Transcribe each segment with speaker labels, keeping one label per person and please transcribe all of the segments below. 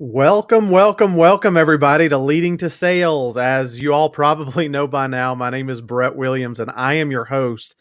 Speaker 1: Welcome, welcome, welcome, everybody, to Leading to Sales. As you all probably know by now, my name is Brett Williams and I am your host.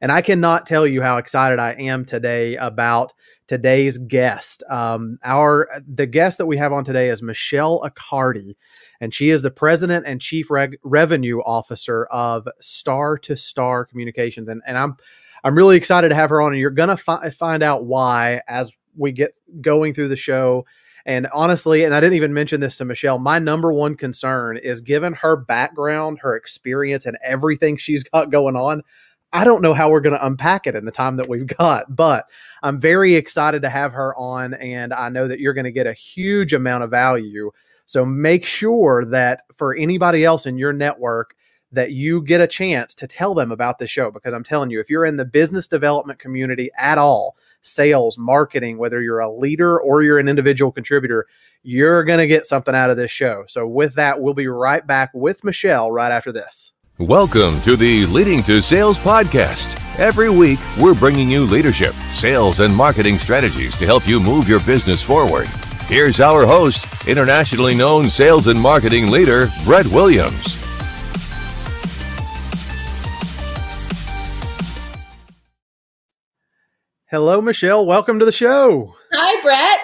Speaker 1: And I cannot tell you how excited I am today about today's guest. Um, our the guest that we have on today is Michelle Accardi, and she is the president and chief reg- revenue officer of Star to Star Communications. And, and I'm I'm really excited to have her on, and you're gonna fi- find out why as we get going through the show and honestly, and I didn't even mention this to Michelle, my number one concern is given her background, her experience, and everything she's got going on. I don't know how we're going to unpack it in the time that we've got, but I'm very excited to have her on. And I know that you're going to get a huge amount of value. So make sure that for anybody else in your network, that you get a chance to tell them about the show because I'm telling you, if you're in the business development community at all, sales, marketing, whether you're a leader or you're an individual contributor, you're going to get something out of this show. So, with that, we'll be right back with Michelle right after this.
Speaker 2: Welcome to the Leading to Sales podcast. Every week, we're bringing you leadership, sales, and marketing strategies to help you move your business forward. Here's our host, internationally known sales and marketing leader, Brett Williams.
Speaker 1: Hello, Michelle. Welcome to the show.
Speaker 3: Hi, Brett.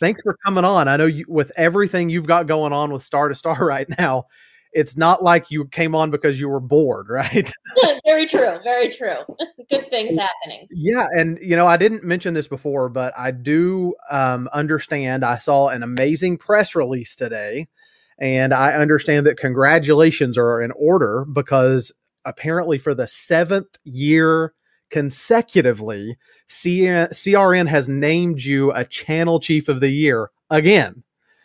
Speaker 1: Thanks for coming on. I know you, with everything you've got going on with Star to Star right now, it's not like you came on because you were bored, right?
Speaker 3: very true. Very true. Good things happening.
Speaker 1: Yeah. And, you know, I didn't mention this before, but I do um, understand. I saw an amazing press release today, and I understand that congratulations are in order because apparently for the seventh year consecutively, CRN has named you a channel chief of the year again.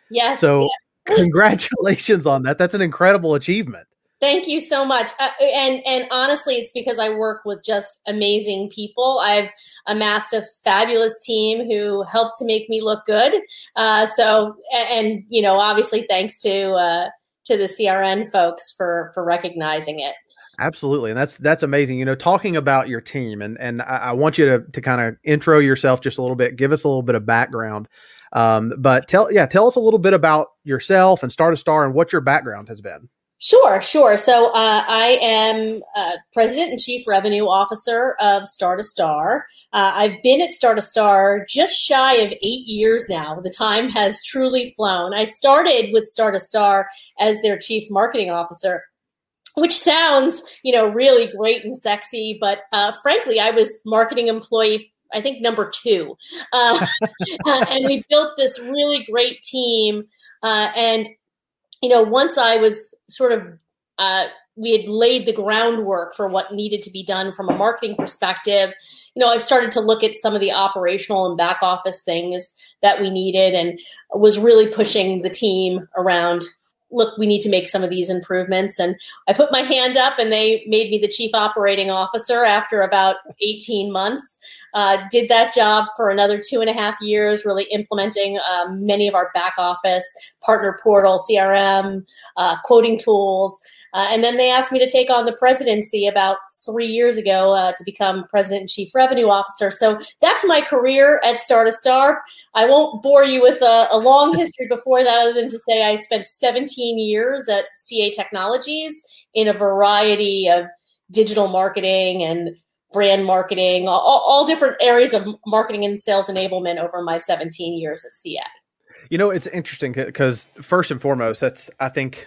Speaker 3: Yes.
Speaker 1: So,
Speaker 3: yes.
Speaker 1: congratulations on that. That's an incredible achievement.
Speaker 3: Thank you so much. Uh, and and honestly, it's because I work with just amazing people. I've amassed a fabulous team who helped to make me look good. Uh, so, and you know, obviously, thanks to uh, to the CRN folks for for recognizing it.
Speaker 1: Absolutely, and that's that's amazing. You know, talking about your team, and and I, I want you to to kind of intro yourself just a little bit, give us a little bit of background. Um, but tell yeah, tell us a little bit about yourself and Star to Star and what your background has been.
Speaker 3: Sure, sure. So uh, I am uh, President and Chief Revenue Officer of Star to Star. Uh, I've been at Star to Star just shy of eight years now. The time has truly flown. I started with Star to Star as their Chief Marketing Officer which sounds you know really great and sexy but uh, frankly i was marketing employee i think number two. Uh, uh, and we built this really great team uh, and you know once i was sort of uh, we had laid the groundwork for what needed to be done from a marketing perspective you know i started to look at some of the operational and back office things that we needed and was really pushing the team around look, we need to make some of these improvements. And I put my hand up and they made me the chief operating officer after about 18 months. Uh, did that job for another two and a half years, really implementing um, many of our back office, partner portal, CRM, uh, quoting tools. Uh, and then they asked me to take on the presidency about three years ago uh, to become president and chief revenue officer. So that's my career at Star to Star. I won't bore you with a, a long history before that, other than to say I spent 17 years at CA Technologies in a variety of digital marketing and brand marketing, all, all different areas of marketing and sales enablement over my 17 years at CA.
Speaker 1: You know, it's interesting because first and foremost, that's I think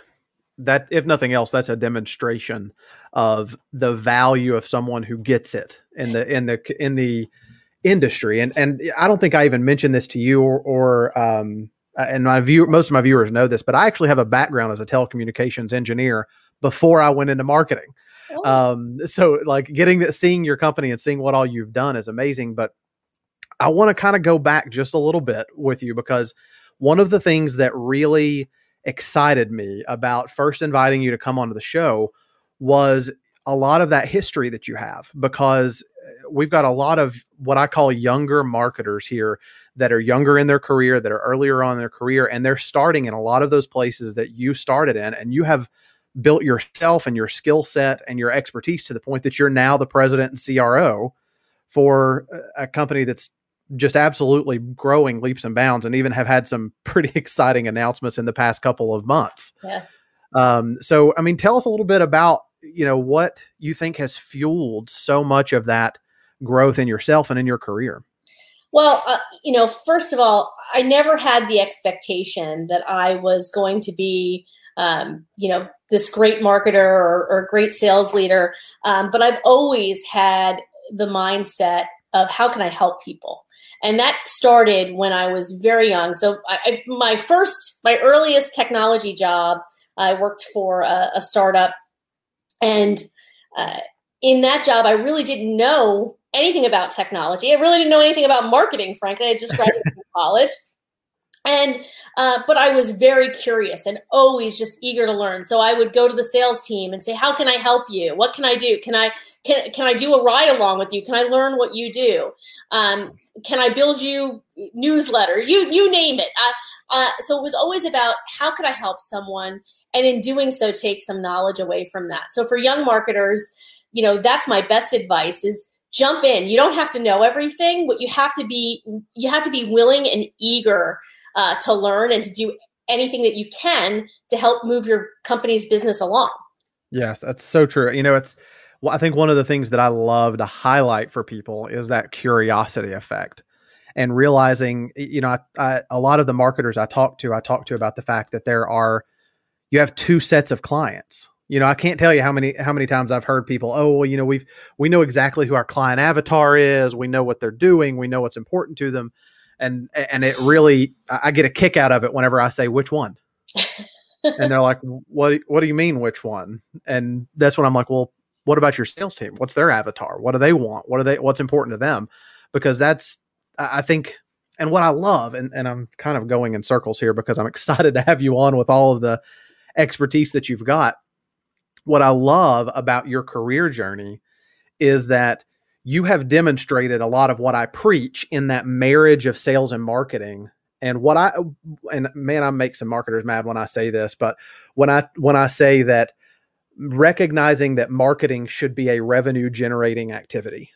Speaker 1: that if nothing else that's a demonstration of the value of someone who gets it in the in the in the industry and and i don't think i even mentioned this to you or, or um and my view most of my viewers know this but i actually have a background as a telecommunications engineer before i went into marketing oh. um so like getting that seeing your company and seeing what all you've done is amazing but i want to kind of go back just a little bit with you because one of the things that really excited me about first inviting you to come onto the show was a lot of that history that you have because uh, we've got a lot of what I call younger marketers here that are younger in their career, that are earlier on their career, and they're starting in a lot of those places that you started in, and you have built yourself and your skill set and your expertise to the point that you're now the president and CRO for a company that's just absolutely growing leaps and bounds, and even have had some pretty exciting announcements in the past couple of months.
Speaker 3: Yeah.
Speaker 1: Um, so, I mean, tell us a little bit about you know what you think has fueled so much of that growth in yourself and in your career.
Speaker 3: Well, uh, you know, first of all, I never had the expectation that I was going to be, um, you know, this great marketer or, or great sales leader. Um, but I've always had the mindset of how can I help people? And that started when I was very young. So I, my first, my earliest technology job, I worked for a, a startup, and uh, in that job, I really didn't know anything about technology. I really didn't know anything about marketing. Frankly, I just graduated from college, and uh, but I was very curious and always just eager to learn. So I would go to the sales team and say, "How can I help you? What can I do? Can I can can I do a ride along with you? Can I learn what you do? Um, can I build you newsletter? You you name it." Uh, uh, so it was always about how could I help someone, and in doing so, take some knowledge away from that. So for young marketers, you know, that's my best advice: is jump in. You don't have to know everything, but you have to be you have to be willing and eager uh, to learn and to do anything that you can to help move your company's business along.
Speaker 1: Yes, that's so true. You know, it's well, I think one of the things that I love to highlight for people is that curiosity effect and realizing, you know, I, I, a lot of the marketers I talk to, I talk to about the fact that there are, you have two sets of clients. You know, I can't tell you how many how many times I've heard people, oh, well, you know, we've we know exactly who our client avatar is, we know what they're doing, we know what's important to them, and and it really I get a kick out of it whenever I say which one, and they're like, what What do you mean which one? And that's when I'm like, well, what about your sales team? What's their avatar? What do they want? What are they? What's important to them? Because that's I think, and what I love, and and I'm kind of going in circles here because I'm excited to have you on with all of the expertise that you've got. What I love about your career journey is that you have demonstrated a lot of what I preach in that marriage of sales and marketing. And what I and man, I make some marketers mad when I say this, but when I when I say that recognizing that marketing should be a revenue generating activity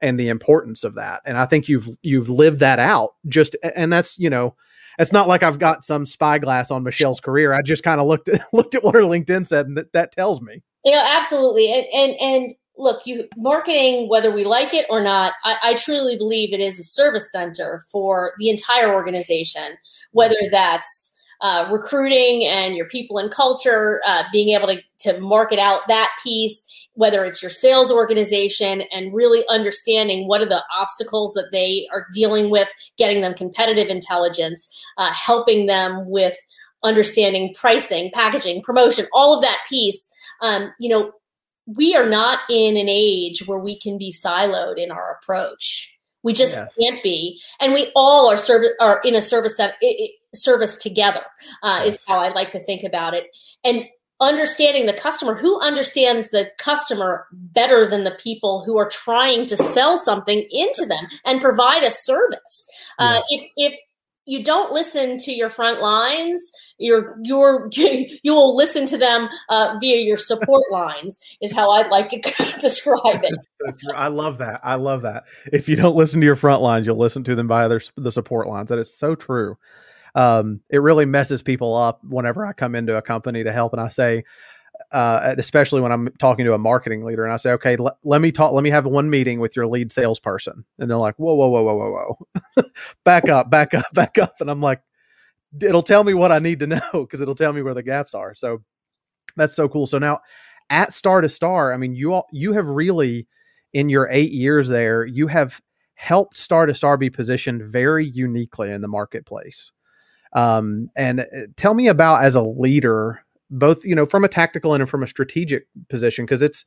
Speaker 1: and the importance of that. And I think you've you've lived that out just and that's, you know, it's not like I've got some spyglass on Michelle's career. I just kind of looked at looked at what her LinkedIn said and that, that tells me.
Speaker 3: You know, absolutely. And and and look, you marketing, whether we like it or not, I, I, truly believe it is a service center for the entire organization, whether that's uh, recruiting and your people and culture, uh, being able to, to market out that piece, whether it's your sales organization and really understanding what are the obstacles that they are dealing with, getting them competitive intelligence, uh, helping them with understanding pricing, packaging, promotion, all of that piece. Um, you know, we are not in an age where we can be siloed in our approach. We just yes. can't be, and we all are service are in a service set, service together. Uh, yes. Is how I like to think about it, and understanding the customer. Who understands the customer better than the people who are trying to sell something into them and provide a service? Uh, yes. If if you don't listen to your front lines you're you're you will listen to them uh, via your support lines is how i'd like to describe it
Speaker 1: so i love that i love that if you don't listen to your front lines you'll listen to them via their, the support lines that is so true um, it really messes people up whenever i come into a company to help and i say uh, especially when I'm talking to a marketing leader and I say, okay, l- let me talk, let me have one meeting with your lead salesperson. And they're like, whoa, whoa, whoa, whoa, whoa, whoa, back up, back up, back up. And I'm like, it'll tell me what I need to know because it'll tell me where the gaps are. So that's so cool. So now at Star to Star, I mean, you all, you have really, in your eight years there, you have helped Star to Star be positioned very uniquely in the marketplace. Um, and uh, tell me about as a leader, both you know from a tactical and from a strategic position because it's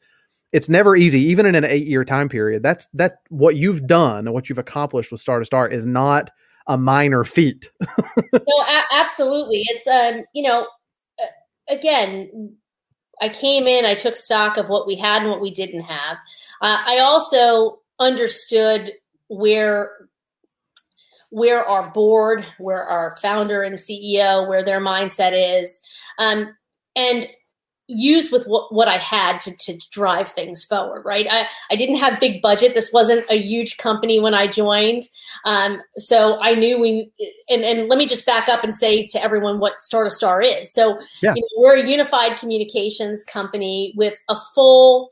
Speaker 1: it's never easy even in an eight year time period. That's that what you've done what you've accomplished with star to star is not a minor feat.
Speaker 3: No a- absolutely. It's um you know again i came in i took stock of what we had and what we didn't have. Uh, i also understood where where our board, where our founder and CEO, where their mindset is. Um, and use with what, what I had to, to drive things forward, right? I, I didn't have big budget. This wasn't a huge company when I joined. Um, so I knew we, and, and let me just back up and say to everyone what Star to Star is. So yeah. you know, we're a unified communications company with a full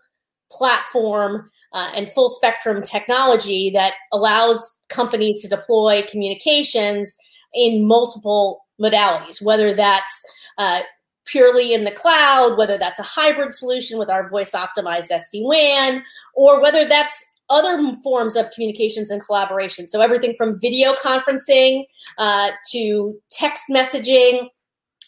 Speaker 3: platform uh, and full spectrum technology that allows companies to deploy communications in multiple modalities, whether that's uh, purely in the cloud, whether that's a hybrid solution with our voice optimized SD WAN, or whether that's other forms of communications and collaboration. So everything from video conferencing uh, to text messaging,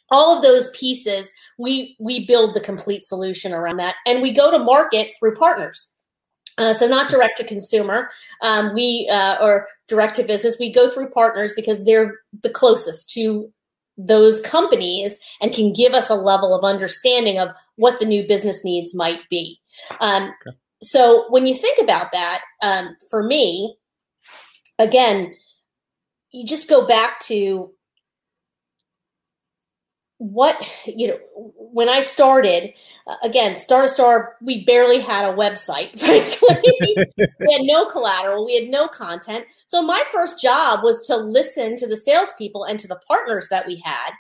Speaker 3: all of those pieces, we we build the complete solution around that, and we go to market through partners. Uh, so not direct to consumer, um, we uh, or direct to business. We go through partners because they're the closest to those companies and can give us a level of understanding of what the new business needs might be. Um, okay. So when you think about that, um, for me, again, you just go back to what you know when i started uh, again star to star we barely had a website frankly. We had no collateral we had no content. So my first job was to listen to the salespeople and to the partners that we had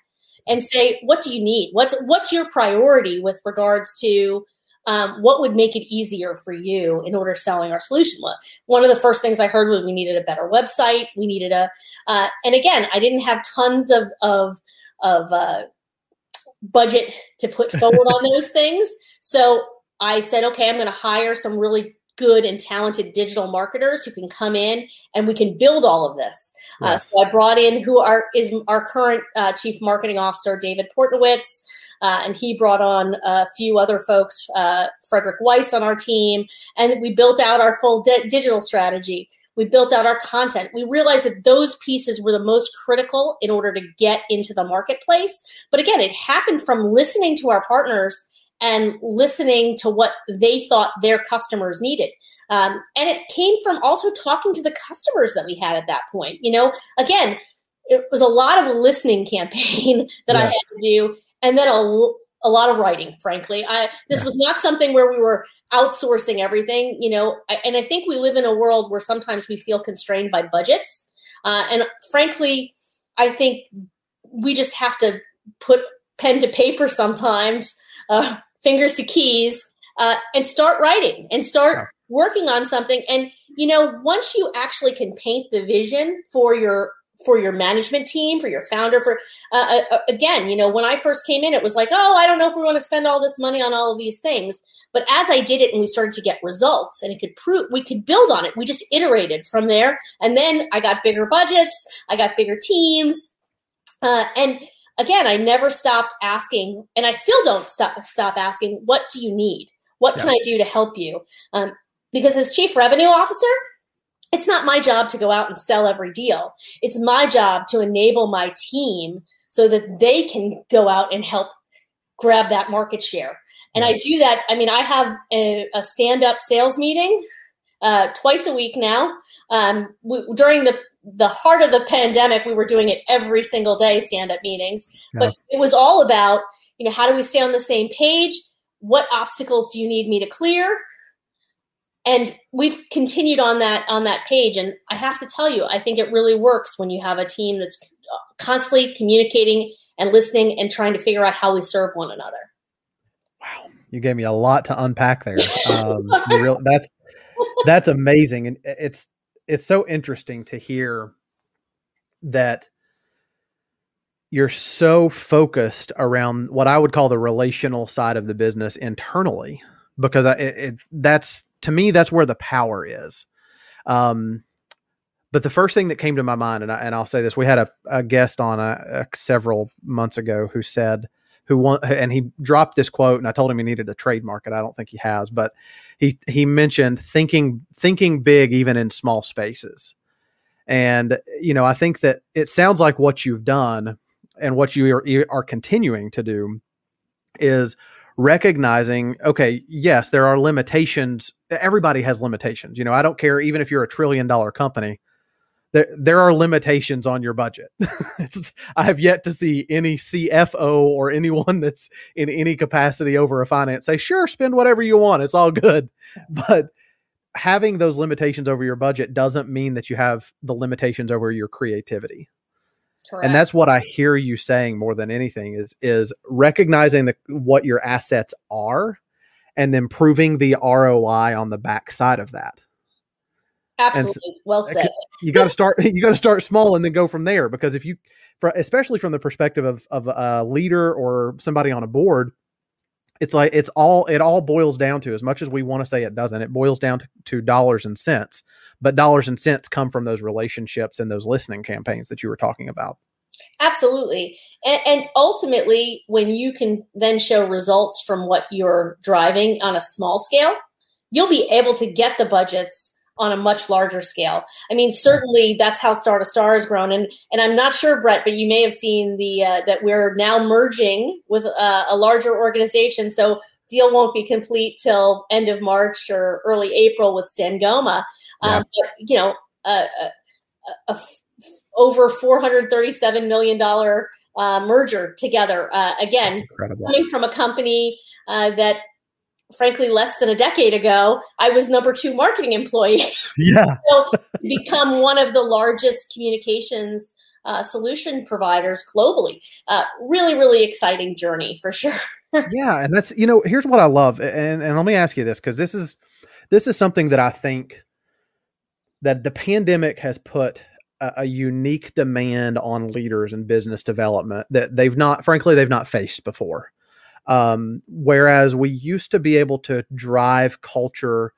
Speaker 3: and say what do you need? What's what's your priority with regards to um, what would make it easier for you in order selling our solution? One of the first things i heard was we needed a better website we needed a uh, and again i didn't have tons of of of uh, budget to put forward on those things. So I said, okay, I'm going to hire some really good and talented digital marketers who can come in and we can build all of this. Uh, yes. Uh, so I brought in who our, is our current uh, chief marketing officer, David Portnowitz. Uh, and he brought on a few other folks, uh, Frederick Weiss on our team, and we built out our full di- digital strategy. We built out our content. We realized that those pieces were the most critical in order to get into the marketplace. But again, it happened from listening to our partners and listening to what they thought their customers needed. Um, and it came from also talking to the customers that we had at that point. You know, again, it was a lot of listening campaign that yes. I had to do, and then a, a lot of writing. Frankly, I this yeah. was not something where we were outsourcing everything, you know, and I think we live in a world where sometimes we feel constrained by budgets. Uh, and frankly, I think we just have to put pen to paper sometimes, uh, fingers to keys, uh, and start writing and start working on something. And, you know, once you actually can paint the vision for your for your management team, for your founder, for uh, uh, uh, again, you know, when I first came in, it was like, oh, I don't know if we want to spend all this money on all of these things. But as I did it and we started to get results and it could prove, we could build on it. We just iterated from there. And then I got bigger budgets, I got bigger teams. Uh, and again, I never stopped asking, and I still don't stop, stop asking, what do you need? What yeah. can I do to help you? Um, because as chief revenue officer, it's not my job to go out and sell every deal. It's my job to enable my team so that they can go out and help grab that market share. And I do that. I mean, I have a, a stand up sales meeting uh, twice a week now. Um, we, during the the heart of the pandemic, we were doing it every single day, stand up meetings. Yeah. But it was all about, you know, how do we stay on the same page? What obstacles do you need me to clear? And we've continued on that on that page. And i have to tell you i think it really works when you have a team that's constantly communicating and listening and trying to figure out how we serve one another.
Speaker 1: Wow. You gave me a lot to unpack there. Um, that's that's amazing. And it's it's so interesting to hear that you're so focused around what I would call the relational side of the business internally because I, it, it, that's to me, that's where the power is. Um, but the first thing that came to my mind, and, I, and I'll say this, we had a, a guest on a, uh, a uh, several months ago who said, who want, and he dropped this quote, and I told him he needed to trademark it. I don't think he has, but he he mentioned thinking thinking big even in small spaces, and you know I think that it sounds like what you've done and what you are, are continuing to do is recognizing okay yes there are limitations everybody has limitations you know i don't care even if you're a trillion dollar company there there are limitations on your budget. I have yet to see any CFO or anyone that's in any capacity over a finance say, "Sure, spend whatever you want. It's all good." But having those limitations over your budget doesn't mean that you have the limitations over your creativity. Correct. And that's what I hear you saying more than anything is is recognizing the, what your assets are and then proving the ROI on the backside of that.
Speaker 3: Absolutely. well uh, said.
Speaker 1: you got to start you got to start small and then go from there because if you especially from the perspective of of a leader or somebody on a board it's like it's all it all boils down to as much as we want to say it doesn't it boils down to, to dollars and cents but dollars and cents come from those relationships and those listening campaigns that you were talking about.
Speaker 3: Absolutely. And, and ultimately when you can then show results from what you're driving on a small scale you'll be able to get the budgets on a much larger scale. I mean, certainly that's how Star to Star has grown, and and I'm not sure, Brett, but you may have seen the uh, that we're now merging with uh, a larger organization. So deal won't be complete till end of March or early April with Sangoma. Yeah. Um, but, you know, uh, a, a, a over 437 million dollar uh, merger together. Uh, again, coming from a company uh, that frankly less than a decade ago i was number two marketing employee.
Speaker 1: Yeah.
Speaker 3: So become one of the largest communications uh, solution providers globally. Uh, really really exciting journey for sure.
Speaker 1: Yeah and that's you know here's what i love and, and let me ask you this because this is this is something that i think that the pandemic has put a, a unique demand on leaders and business development that they've not frankly they've not faced before um, whereas we used to be able to drive culture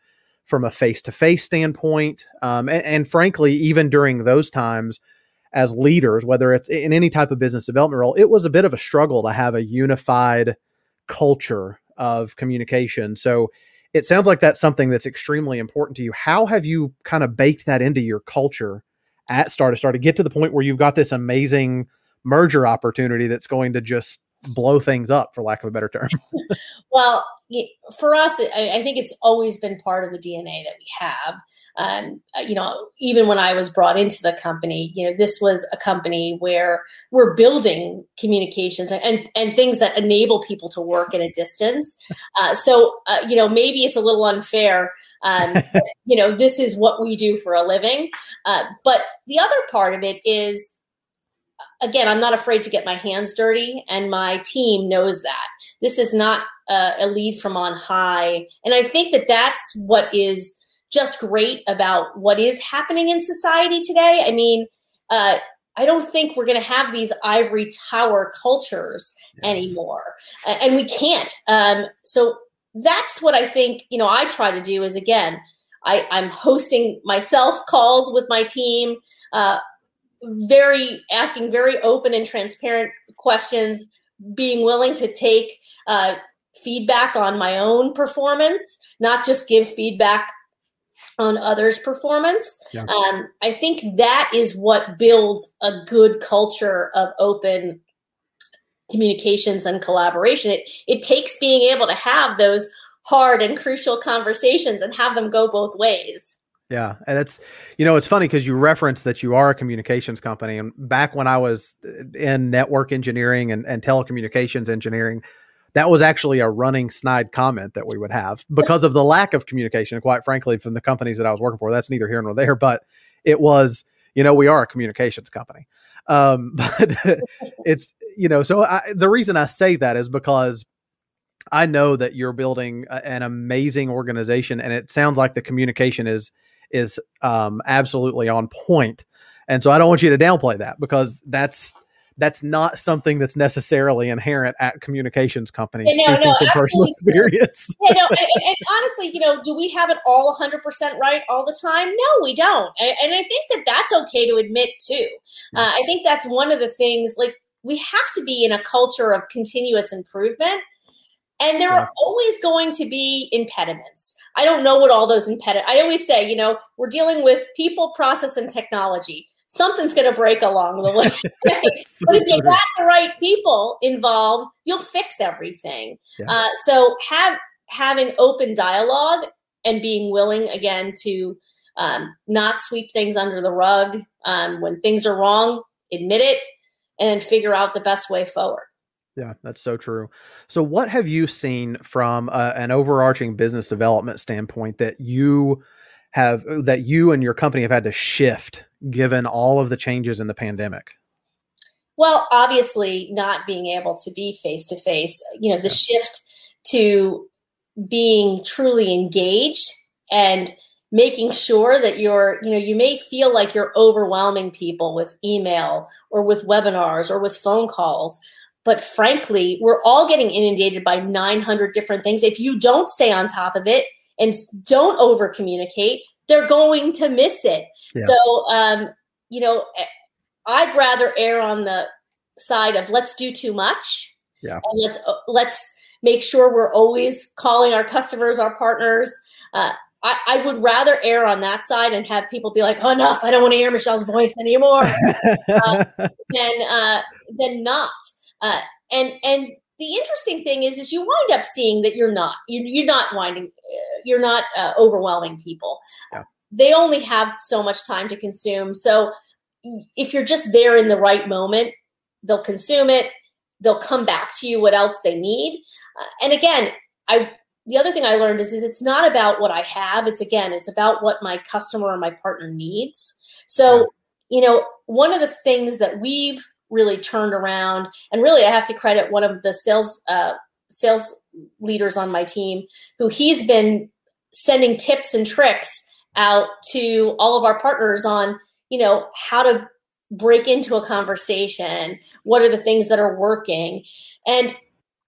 Speaker 1: from a face to face standpoint. Um, and, and, frankly, even during those times, as leaders, whether it's in any type of business development role, it was a bit of a struggle to have a unified culture of communication. So it sounds like that's something that's extremely important to you. How have you kind of baked that into your culture at Star to Star to get to the point where you've got this amazing merger opportunity that's going to just blow things up, for lack of a better term.
Speaker 3: well, for us, I think it's always been part of the DNA that we have. Um, uh, you know, even when I was brought into the company, you know, this was a company where we're building communications and and, and things that enable people to work at a distance. Uh, so, uh, you know, maybe it's a little unfair. Um, you know, this is what we do for a living. Uh, but the other part of it is again, I'm not afraid to get my hands dirty, and my team knows that. This is not a, a lead from on high. And I think that that's what is just great about what is happening in society today. I mean, uh, I don't think we're going to have these ivory tower cultures yes. anymore, uh, and we can't. Um, so that's what I think. You know, I try to do is again, I, am hosting myself calls with my team. Uh, very asking very open and transparent questions, being willing to take uh, feedback on my own performance, not just give feedback on others' performance. Yeah. Um, I think that is what builds a good culture of open communications and collaboration. It it takes being able to have those hard and crucial conversations and have them go both ways.
Speaker 1: Yeah, and it's you know it's funny because you referenced that you are a communications company, and back when I was in network engineering and, and telecommunications engineering, that was actually a running snide comment that we would have because of the lack of communication. Quite frankly, from the companies that I was working for, that's neither here nor there. But it was, you know, we are a communications company. Um, but it's you know, so I, the reason I say that is because I know that you're building a, an amazing organization, and it sounds like the communication is is um, absolutely on point. And so I don't want you to downplay that because that's that's not something that's necessarily inherent at communications companies.
Speaker 3: Yeah, no, no, from personal experience. yeah, no, and, and, honestly, you know, do we have it all 100% right all the time? No, we don't. And, and I think that that's okay to admit too. Uh, I think that's one of the things, like, we have to be in a culture of continuous improvement. And there yeah. are always going to be impediments. I don't know what all those impediments. I always say, you know, we're dealing with people, process, and technology. Something's going to break along the way. but if you got the right people involved, you'll fix everything. Yeah. Uh, so have having open dialogue and being willing again to um, not sweep things under the rug. Um, when things are wrong, admit it and then figure out the best way forward.
Speaker 1: Yeah, that's so true. So, what have you seen from uh, an overarching business development standpoint that you have that you and your company have had to shift given all of the changes in the pandemic?
Speaker 3: Well, obviously, not being able to be face to face, you know, the shift to being truly engaged and making sure that you're, you know, you may feel like you're overwhelming people with email or with webinars or with phone calls. But frankly, we're all getting inundated by 900 different things. If you don't stay on top of it and don't over communicate, they're going to miss it. Yes. So, um, you know, I'd rather err on the side of let's do too much.
Speaker 1: Yeah.
Speaker 3: And let's uh, let's make sure we're always calling our customers, our partners. Uh, I, I, would rather err on that side and have people be like, "Oh, enough! I don't want to hear Michelle's voice anymore," uh, than uh, than not. Uh, and and the interesting thing is, is you wind up seeing that you're not you, you're not winding uh, you're not uh, overwhelming people.
Speaker 1: Yeah.
Speaker 3: They only have so much time to consume. So if you're just there in the right moment, they'll consume it. They'll come back to you what else they need. Uh, and again, I the other thing I learned is, is it's not about what I have. It's again, it's about what my customer or my partner needs. So, you know, one of the things that we've really turned around, and really I have to credit one of the sales uh, sales leaders on my team who he's been sending tips and tricks out to all of our partners on, you know, how to break into a conversation what are the things that are working. And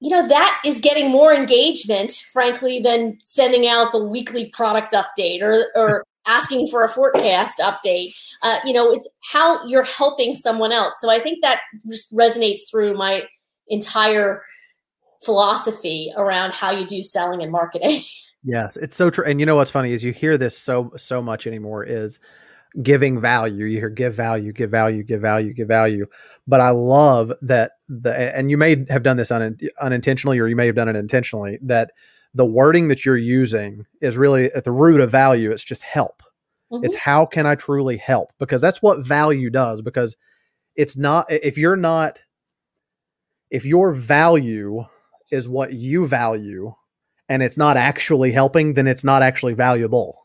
Speaker 3: you know that is getting more engagement frankly than sending out the weekly product update or, or asking for a forecast update uh, you know it's how you're helping someone else so i think that just resonates through my entire philosophy around how you do selling and marketing
Speaker 1: yes it's so true and you know what's funny is you hear this so so much anymore is giving value. You hear give value, give value, give value, give value. But I love that the and you may have done this un, unintentionally or you may have done it intentionally that the wording that you're using is really at the root of value. It's just help. Mm-hmm. It's how can I truly help? Because that's what value does. Because it's not if you're not if your value is what you value and it's not actually helping, then it's not actually valuable.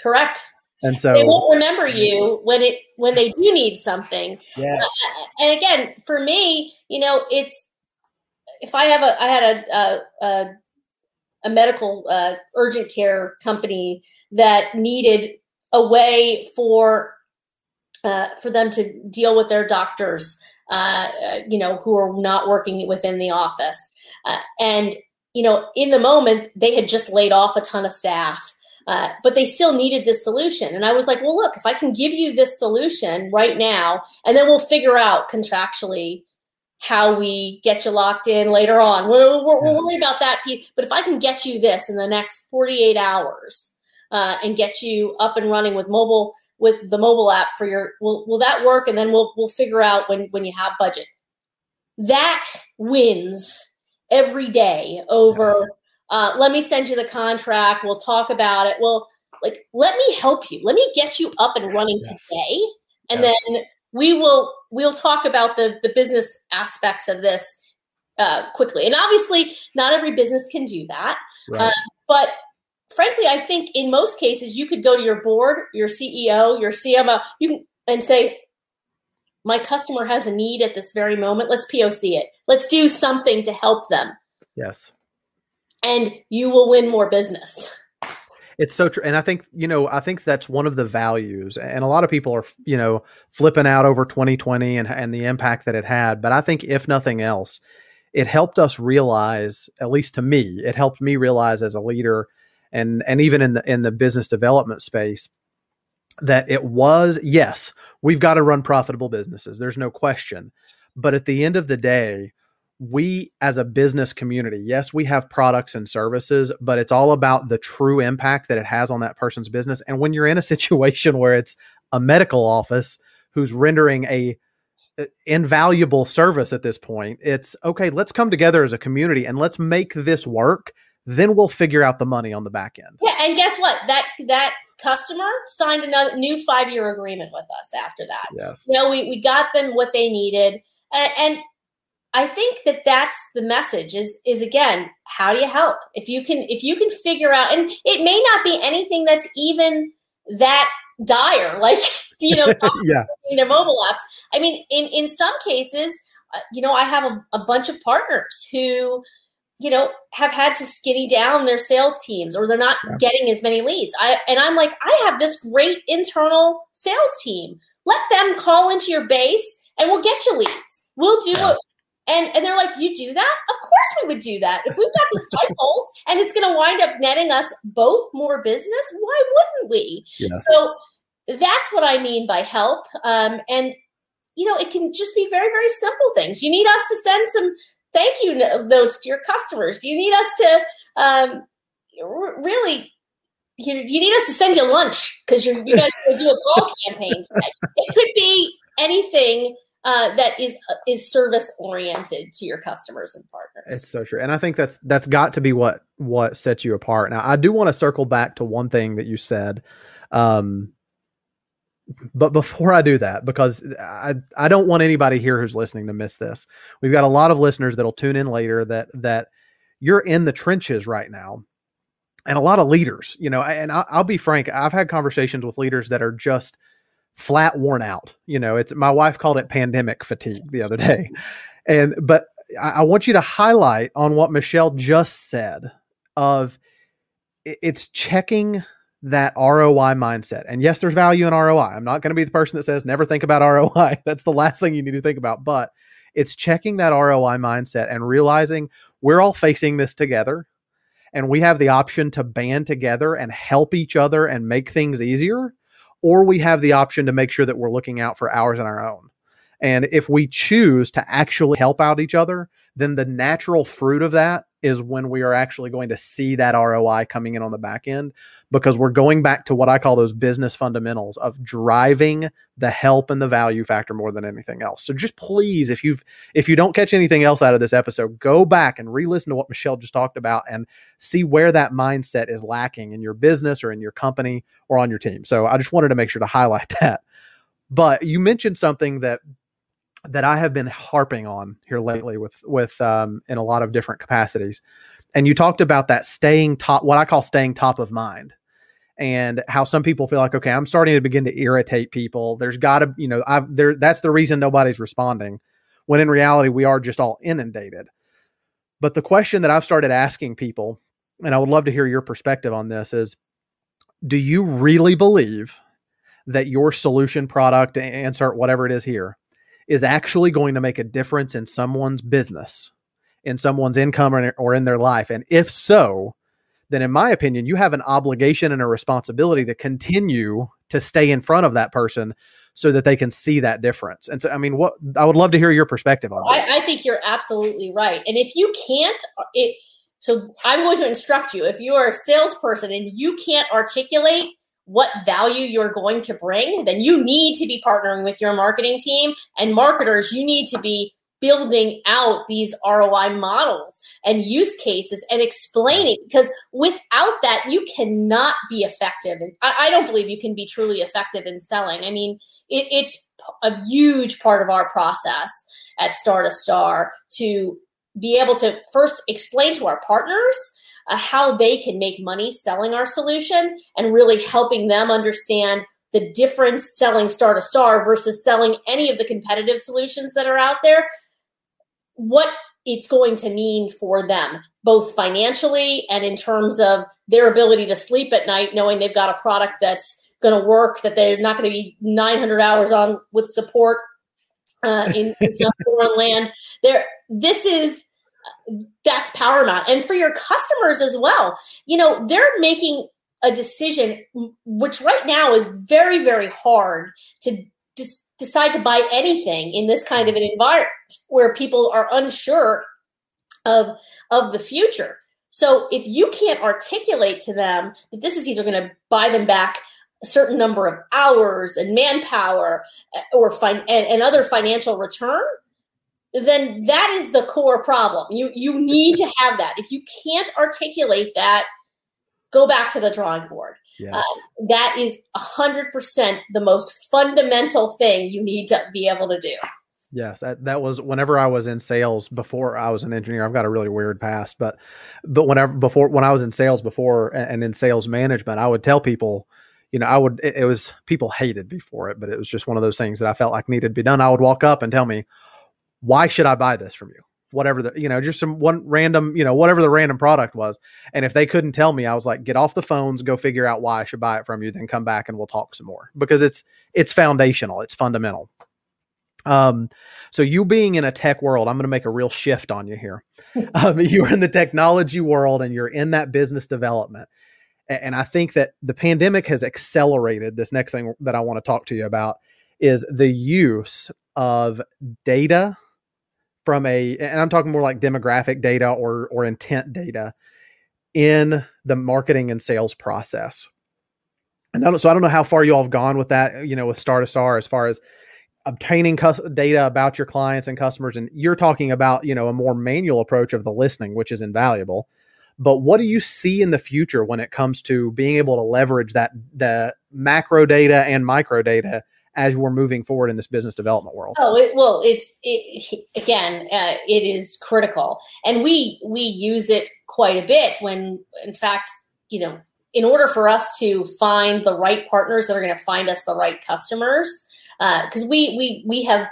Speaker 3: Correct.
Speaker 1: And so
Speaker 3: they won't remember you when it when they do need something.
Speaker 1: Yes.
Speaker 3: Uh, and again, for me, you know, it's if I have a I had a a, a, a medical uh, urgent care company that needed a way for uh, for them to deal with their doctors, uh, you know, who are not working within the office, uh, and you know, in the moment they had just laid off a ton of staff uh, but they still needed this solution. And I was like, well, look, if I can give you this solution right now, and then we'll figure out contractually how we get you locked in later on. We'll, we'll, we'll worry about that. But if I can get you this in the next 48 hours uh, and get you up and running with mobile, with the mobile app for your, will, will that work? And then we'll, we'll figure out when, when you have budget. That wins every day over uh, let me send you the contract. We'll talk about it. Well, like, let me help you. Let me get you up and running yes. today. And yes. then we will, we'll talk about the, the business aspects of this uh, quickly. And obviously not every business can do that.
Speaker 1: Right. Uh,
Speaker 3: but frankly, I think in most cases you could go to your board, your CEO, your CMO, you can, and say, my customer has a need at this very moment. Let's POC it. Let's do something to help them.
Speaker 1: Yes
Speaker 3: and you will win more business.
Speaker 1: It's so true. And I think, you know, I think that's one of the values. And a lot of people are, you know, flipping out over 2020 and, and the impact that it had. But I think, if nothing else, it helped us realize, at least to me, it helped me realize as a leader and and even in the in the business development space that it was yes we've got to run profitable businesses there's no question but at the end of the day we as a business community, yes, we have products and services, but it's all about the true impact that it has on that person's business. And when you're in a situation where it's a medical office who's rendering a uh, invaluable service at this point, it's okay, let's come together as a community and let's make this work. Then we'll figure out the money on the back end.
Speaker 3: Yeah, and guess what? That that customer signed a new five year agreement with us after that.
Speaker 1: Yes.
Speaker 3: You know, we, we got them what they needed. And, and I think that that's the message is, is again, how do you help? If you can, if you can figure out, and it may not be anything that's even that dire, like, you know,
Speaker 1: yeah.
Speaker 3: their mobile apps. I mean, in, in some cases, uh, you know, I have a, a bunch of partners who, you know, have had to skinny down their sales teams or they're not yeah. getting as many leads. I and I'm like, I have this great internal sales team. Let them call into your base and we'll get you leads. We'll do it. And and they're like, you do that? Of course we would do that. If we've got these cycles and it's gonna wind up netting us both more business, why wouldn't we?
Speaker 1: Yes.
Speaker 3: So that's what I mean by help. Um, and you know, it can just be very, very simple things. You need us to send some thank you notes to your customers? You need us to um, really? You, you need us to send you lunch because you guys are do a call campaign. Today. It could be anything uh, that is uh, is service oriented to your customers and partners.
Speaker 1: It's so true, and I think that's that's got to be what what sets you apart. Now, I do want to circle back to one thing that you said. Um, but before I do that, because I, I don't want anybody here who's listening to miss this. We've got a lot of listeners that'll tune in later that that you're in the trenches right now, and a lot of leaders. You know, and I'll, I'll be frank. I've had conversations with leaders that are just flat worn out. You know, it's my wife called it pandemic fatigue the other day, and but I, I want you to highlight on what Michelle just said of it's checking that ROI mindset. And yes, there's value in ROI. I'm not going to be the person that says never think about ROI. That's the last thing you need to think about. But it's checking that ROI mindset and realizing we're all facing this together and we have the option to band together and help each other and make things easier. Or we have the option to make sure that we're looking out for ours and our own. And if we choose to actually help out each other, then the natural fruit of that is when we are actually going to see that ROI coming in on the back end because we're going back to what I call those business fundamentals of driving the help and the value factor more than anything else. So just please if you've if you don't catch anything else out of this episode, go back and re-listen to what Michelle just talked about and see where that mindset is lacking in your business or in your company or on your team. So I just wanted to make sure to highlight that. But you mentioned something that that I have been harping on here lately with with um, in a lot of different capacities. And you talked about that staying top, what I call staying top of mind, and how some people feel like, okay, I'm starting to begin to irritate people. There's got to, you know, I've there. That's the reason nobody's responding, when in reality we are just all inundated. But the question that I've started asking people, and I would love to hear your perspective on this, is, do you really believe that your solution product, insert whatever it is here, is actually going to make a difference in someone's business, in someone's income or in their life? And if so, then in my opinion, you have an obligation and a responsibility to continue to stay in front of that person so that they can see that difference. And so, I mean, what I would love to hear your perspective on that.
Speaker 3: I, I think you're absolutely right. And if you can't, it, so I'm going to instruct you. If you are a salesperson and you can't articulate what value you're going to bring, then you need to be partnering with your marketing team. And marketers, you need to be building out these ROI models and use cases and explaining because without that, you cannot be effective. And I, I don't believe you can be truly effective in selling. I mean, it, it's a huge part of our process at Star to Star to be able to first explain to our partners uh, how they can make money selling our solution and really helping them understand the difference selling star to star versus selling any of the competitive solutions that are out there, what it's going to mean for them, both financially and in terms of their ability to sleep at night, knowing they've got a product that's going to work, that they're not going to be 900 hours on with support uh, in, in some foreign land. There, this is that's paramount. And for your customers as well, you know, they're making a decision, which right now is very, very hard to dis- decide to buy anything in this kind of an environment where people are unsure of of the future. So if you can't articulate to them that this is either going to buy them back a certain number of hours and manpower eh, or fin- and, and other financial return, then that is the core problem. You you need to have that. If you can't articulate that go back to the drawing board.
Speaker 1: Yes.
Speaker 3: Um, that is 100% the most fundamental thing you need to be able to do.
Speaker 1: Yes, that, that was whenever I was in sales before I was an engineer. I've got a really weird past, but but whenever before when I was in sales before and, in sales management, I would tell people, you know, I would it, it, was people hated me for it, but it was just one of those things that I felt like needed to be done. I would walk up and tell me, why should I buy this from you? Whatever the you know, just some one random, you know, whatever the random product was. And if they couldn't tell me, I was like, get off the phones, go figure out why I should buy it from you, then come back and we'll talk some more. Because it's it's foundational, it's fundamental. Um, so you being in a tech world, I'm going to make a real shift on you here. Um, you're in the technology world and you're in that business development. And I think that the pandemic has accelerated this next thing that I want to talk to you about is the use of data from a, and I'm talking more like demographic data or, or intent data in the marketing and sales process. And I so I don't know how far you all have gone with that, you know, with Star to Star as far as obtaining data about your clients and customers and you're talking about you know a more manual approach of the listening which is invaluable. But what do you see in the future when it comes to being able to leverage that the macro data and micro data as we're moving forward in this business development world?
Speaker 3: Oh it, well it's it, again uh, it is critical. And we we use it quite a bit when in fact you know in order for us to find the right partners that are going to find us the right customers because uh, we we we have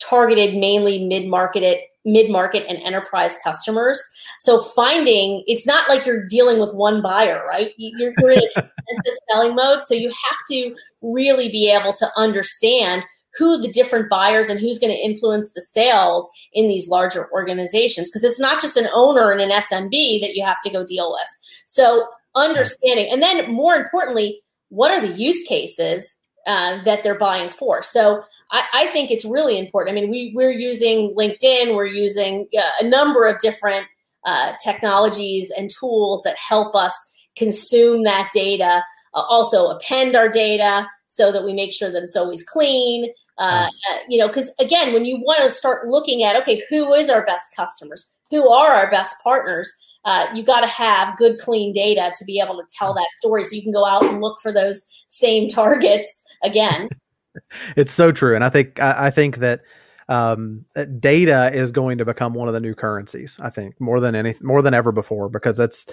Speaker 3: targeted mainly mid market mid market and enterprise customers. So finding it's not like you're dealing with one buyer, right? You're, you're in a selling mode, so you have to really be able to understand who the different buyers and who's going to influence the sales in these larger organizations because it's not just an owner and an SMB that you have to go deal with. So understanding and then more importantly, what are the use cases uh, that they're buying for. So I, I, think it's really important. I mean, we, we're using LinkedIn, we're using uh, a number of different uh, technologies and tools that help us consume that data, uh, also append our data so that we make sure that it's always clean. Uh, you know, because again, when you want to start looking at, okay, who is our best customers? Who are our best partners? Uh, you got to have good, clean data to be able to tell that story so you can go out and look for those same targets again.
Speaker 1: it's so true. And I think, I, I think that um, data is going to become one of the new currencies, I think, more than any, more than ever before, because that's,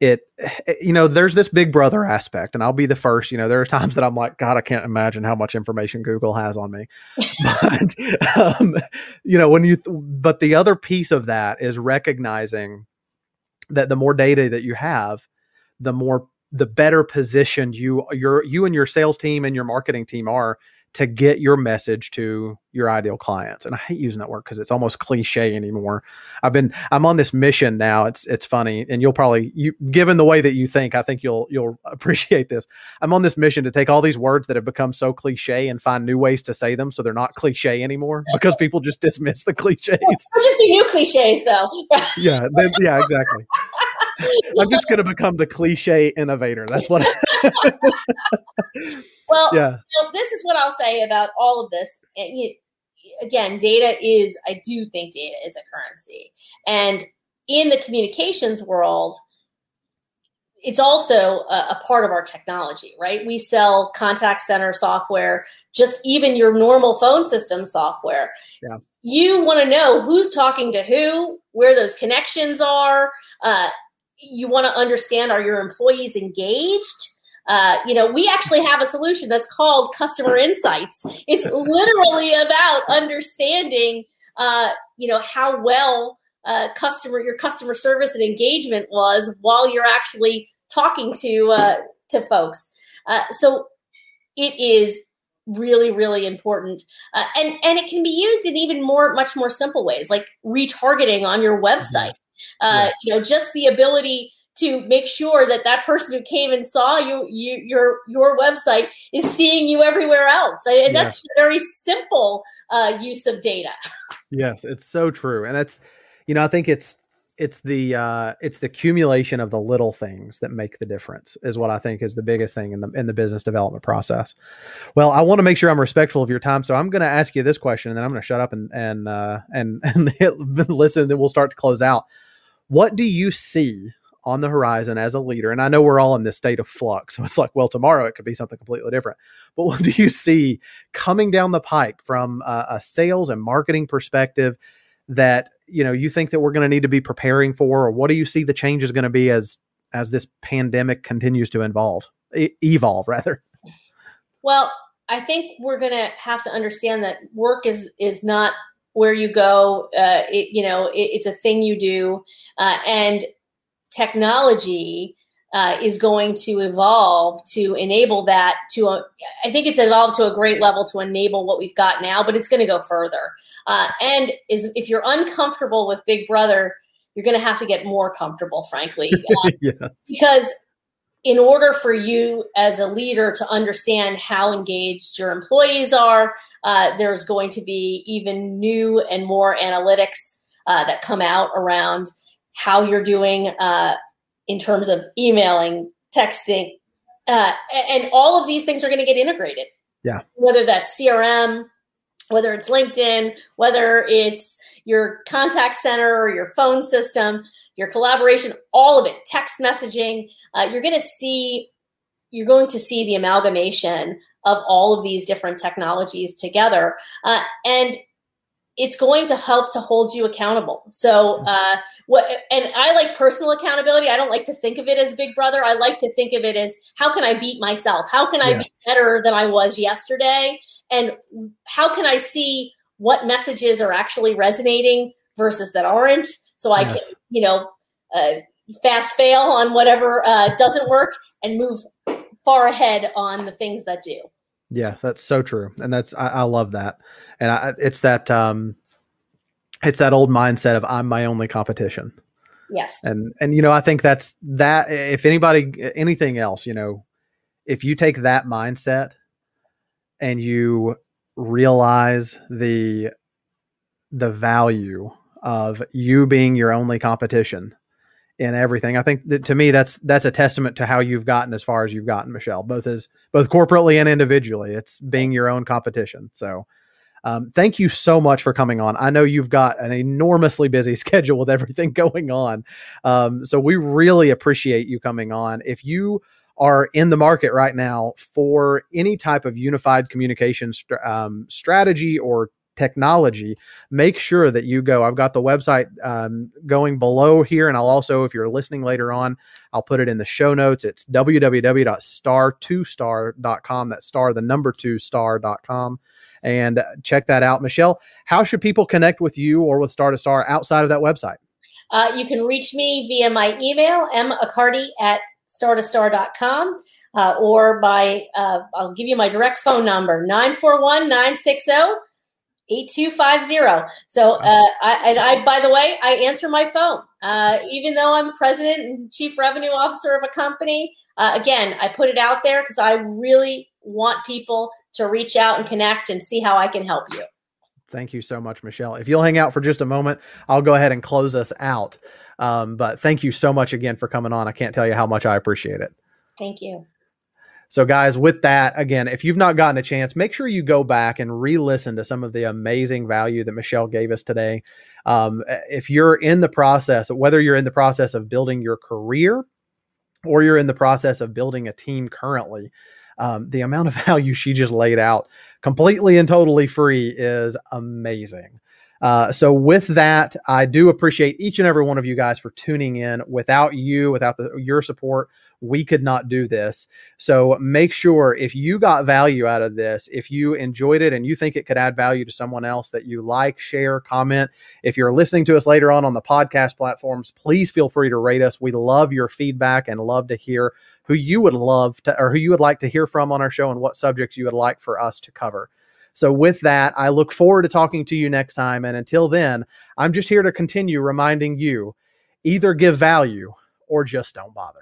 Speaker 1: it you know there's this big brother aspect and i'll be the first you know there are times that i'm like god i can't imagine how much information google has on me but um, you know when you but the other piece of that is recognizing that the more data that you have, the more the better positioned you your you and your sales team and your marketing team are to get your message to your ideal clients. And I hate using that word because it's almost cliche anymore. I've been I'm on this mission now. It's it's funny, and you'll probably you given the way that you think, I think you'll you'll appreciate this. I'm on this mission to take all these words that have become so cliche and find new ways to say them so they're not cliche anymore because people just dismiss the cliches.
Speaker 3: There's new cliches though.
Speaker 1: yeah, they, yeah, exactly. I'm just going to become the cliche innovator. That's what. I-
Speaker 3: well, yeah. You know, this is what I'll say about all of this. Again, data is. I do think data is a currency, and in the communications world, it's also a, a, part of our technology, right? We sell contact center software, just even your normal phone system software. Yeah. You want to know who's talking to who, where those connections are. Uh, you want to understand are your employees engaged? Uh, you know, we actually have a solution that's called Customer Insights. It's literally about understanding, uh, you know, how well uh, customer your customer service and engagement was while you're actually talking to uh, to folks. Uh, so it is really really important uh, and and it can be used in even more much more simple ways like retargeting on your website uh, yes. you know just the ability to make sure that that person who came and saw you, you your your website is seeing you everywhere else and that's yes. very simple uh, use of data
Speaker 1: yes it's so true and that's you know i think it's it's the uh, it's the accumulation of the little things that make the difference is what I think is the biggest thing in the in the business development process. Well, I want to make sure I'm respectful of your time, so I'm going to ask you this question, and then I'm going to shut up and and uh, and and listen, and then we'll start to close out. What do you see on the horizon as a leader? And I know we're all in this state of flux. So it's like, well, tomorrow it could be something completely different. But what do you see coming down the pike from a, a sales and marketing perspective that, you know, you think that we're going to need to be preparing for? Or what do you see the changes going to be as as this pandemic continues to evolve, e- evolve rather?
Speaker 3: Well, I think we're going to have to understand that work is is not where you go. Uh, it, you know, it, it's a thing you do, uh, and technology uh, is going to evolve to enable that. To a, I think it's evolved to a great level to enable what we've got now, but it's going to go further. Uh, and is if you're uncomfortable with Big Brother, you're going to have to get more comfortable, frankly, uh, yes. because in order for you as a leader to understand how engaged your employees are, uh, there's going to be even new and more analytics uh, that come out around how you're doing uh, in terms of emailing, texting, uh, and all of these things are going to get integrated.
Speaker 1: Yeah.
Speaker 3: Whether that's CRM, whether it's LinkedIn, whether it's your contact center or your phone system, your collaboration, all of it, text messaging, uh, you're going to see you're going to see the amalgamation of all of these different technologies together, uh, and it's going to help to hold you accountable. So, uh, what and I like personal accountability. I don't like to think of it as Big Brother. I like to think of it as how can I beat myself? How can I yes. be better than I was yesterday? And how can I see what messages are actually resonating versus that aren't? So I yes. can, you know, uh, fast fail on whatever uh, doesn't work and move far ahead on the things that do.
Speaker 1: Yes, that's so true, and that's I, I love that, and I, it's that um, it's that old mindset of I'm my only competition.
Speaker 3: Yes,
Speaker 1: and and you know I think that's that. If anybody anything else, you know, if you take that mindset and you realize the the value of you being your only competition in everything. I think that to me that's that's a testament to how you've gotten as far as you've gotten, Michelle, both as both corporately and individually. It's being your own competition. So um, thank you so much for coming on. I know you've got an enormously busy schedule with everything going on. Um, so we really appreciate you coming on. If you are in the market right now for any type of unified communication st- um, strategy or technology, make sure that you go. I've got the website um, going below here, and I'll also, if you're listening later on, I'll put it in the show notes. It's www.star2star.com. That's star, the number two star.com. And check that out. Michelle, how should people connect with you or with Star to Star outside of that website?
Speaker 3: Uh, you can reach me via my email, maccarty at star2star.com. Uh, or by, uh, I'll give you my direct phone number, 941 960 8250. So, uh, I, and I, by the way, I answer my phone. Uh, even though I'm president and chief revenue officer of a company, uh, again, I put it out there because I really want people to reach out and connect and see how I can help you.
Speaker 1: Thank you so much, Michelle. If you'll hang out for just a moment, I'll go ahead and close us out. Um, but thank you so much again for coming on. I can't tell you how much I appreciate it.
Speaker 3: Thank you.
Speaker 1: So, guys, with that, again, if you've not gotten a chance, make sure you go back and re listen to some of the amazing value that Michelle gave us today. Um, if you're in the process, whether you're in the process of building your career or you're in the process of building a team currently, um, the amount of value she just laid out completely and totally free is amazing. Uh, so with that, I do appreciate each and every one of you guys for tuning in. Without you, without the, your support, we could not do this. So make sure if you got value out of this, if you enjoyed it and you think it could add value to someone else, that you like, share, comment. If you're listening to us later on on the podcast platforms, please feel free to rate us. We love your feedback and love to hear who you would love to or who you would like to hear from on our show and what subjects you would like for us to cover. So, with that, I look forward to talking to you next time. And until then, I'm just here to continue reminding you either give value or just don't bother.